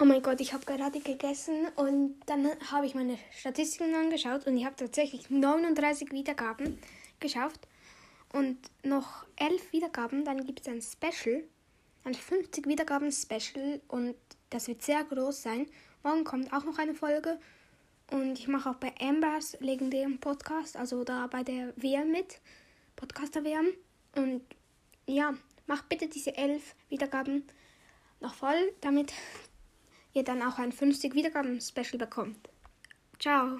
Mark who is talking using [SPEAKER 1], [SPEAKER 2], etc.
[SPEAKER 1] Oh mein Gott, ich habe gerade gegessen und dann habe ich meine Statistiken angeschaut und ich habe tatsächlich 39 Wiedergaben geschafft und noch 11 Wiedergaben. Dann gibt es ein Special, ein 50 Wiedergaben Special und das wird sehr groß sein. Morgen kommt auch noch eine Folge und ich mache auch bei Ambers legendären Podcast, also da bei der WM mit, Podcaster WM. Und ja, mach bitte diese 11 Wiedergaben noch voll, damit ihr dann auch ein 50 Wiedergaben-Special bekommt. Ciao.